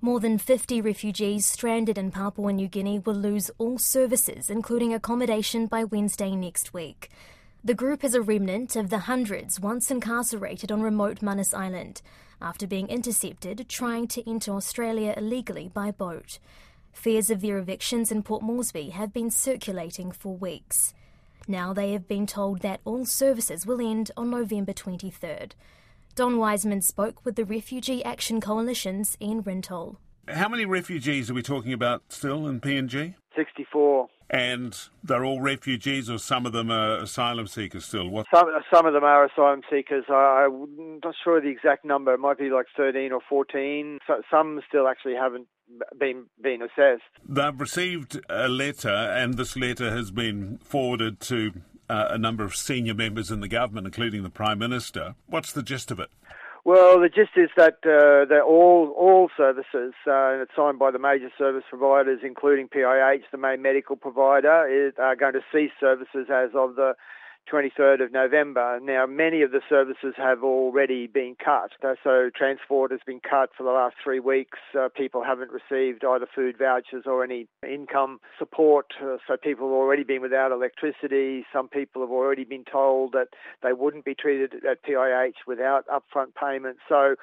More than 50 refugees stranded in Papua New Guinea will lose all services, including accommodation, by Wednesday next week. The group is a remnant of the hundreds once incarcerated on remote Manus Island after being intercepted trying to enter Australia illegally by boat. Fears of their evictions in Port Moresby have been circulating for weeks. Now they have been told that all services will end on November 23rd. Don Wiseman spoke with the Refugee Action Coalition's Ian Rintoul. How many refugees are we talking about still in PNG? 64. And they're all refugees, or some of them are asylum seekers still? What? Some, some of them are asylum seekers. I, I'm not sure the exact number. It might be like 13 or 14. So, some still actually haven't been been assessed. They've received a letter, and this letter has been forwarded to uh, a number of senior members in the government, including the Prime Minister. What's the gist of it? Well, the gist is that uh, that all all services, uh, it's signed by the major service providers, including PIH, the main medical provider, is, are going to cease services as of the 23rd of November. Now, many of the services have already been cut. So, transport has been cut for the last three weeks. Uh, people haven't received either food vouchers or any income support. Uh, so, people have already been without electricity. Some people have already been told that they wouldn't be treated at PIH without upfront payments. So,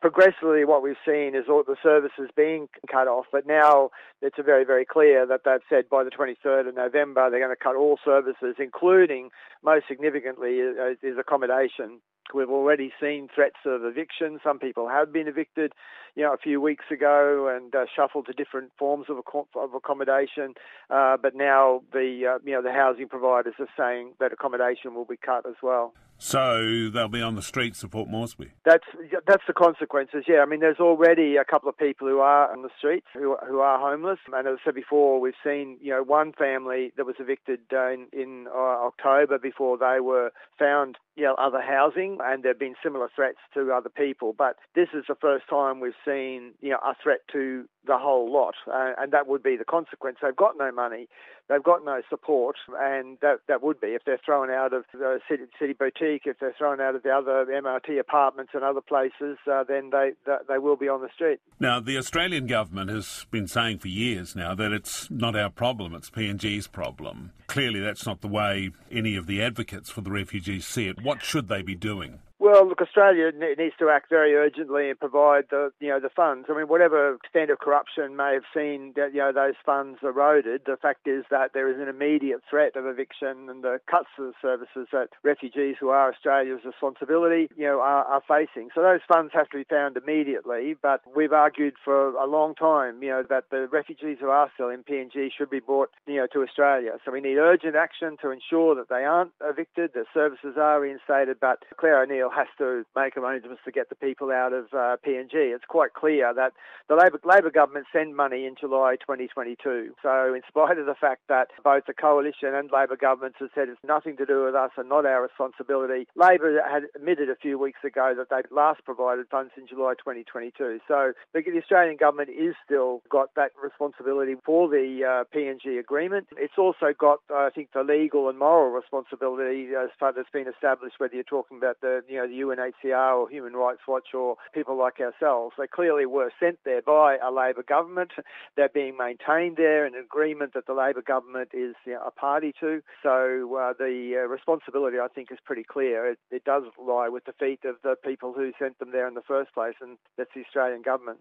progressively what we've seen is all the services being cut off, but now it's very, very clear that they've said by the 23rd of November they're going to cut all services, including, most significantly, uh, is accommodation. We've already seen threats of eviction. Some people have been evicted, you know, a few weeks ago and uh, shuffled to different forms of, of accommodation. Uh, but now the uh, you know the housing providers are saying that accommodation will be cut as well. So they'll be on the streets of Port Moresby. That's that's the consequences. Yeah, I mean, there's already a couple of people who are on the streets who who are homeless. And as I said before, we've seen you know one family that was evicted uh, in in uh, October before they were found you know other housing, and there have been similar threats to other people. But this is the first time we've seen you know a threat to the whole lot, uh, and that would be the consequence. They've got no money, they've got no support, and that that would be if they're thrown out of the city, city boutique if they're thrown out of the other MRT apartments and other places, uh, then they they will be on the street. Now, the Australian government has been saying for years now that it's not our problem; it's PNG's problem. Clearly, that's not the way any of the advocates for the refugees see it. What should they be doing? Well, look, Australia needs to act very urgently and provide the, you know, the funds. I mean, whatever extent of corruption may have seen, that, you know, those funds eroded. The fact is that there is an immediate threat of eviction and the cuts to the services that refugees who are Australia's responsibility, you know, are, are facing. So those funds have to be found immediately. But we've argued for a long time, you know, that the refugees who are still in PNG should be brought, you know, to Australia. So we need urgent action to ensure that they aren't evicted, the services are reinstated. But Clare Has to make arrangements to get the people out of uh, PNG. It's quite clear that the Labor, Labor government sent money in July 2022. So, in spite of the fact that both the coalition and Labor governments have said it's nothing to do with us and not our responsibility, Labor had admitted a few weeks ago that they last provided funds in July 2022. So, the, the Australian government is still got that responsibility for the uh, PNG agreement. It's also got, I think, the legal and moral responsibility as far as been established, whether you're talking about the you know, the UNHCR or Human Rights Watch or people like ourselves. They clearly were sent there by a Labor government. They're being maintained there in an agreement that the Labor government is you know, a party to. So uh, the uh, responsibility, I think, is pretty clear. It, it does lie with the feet of the people who sent them there in the first place, and that's the Australian government.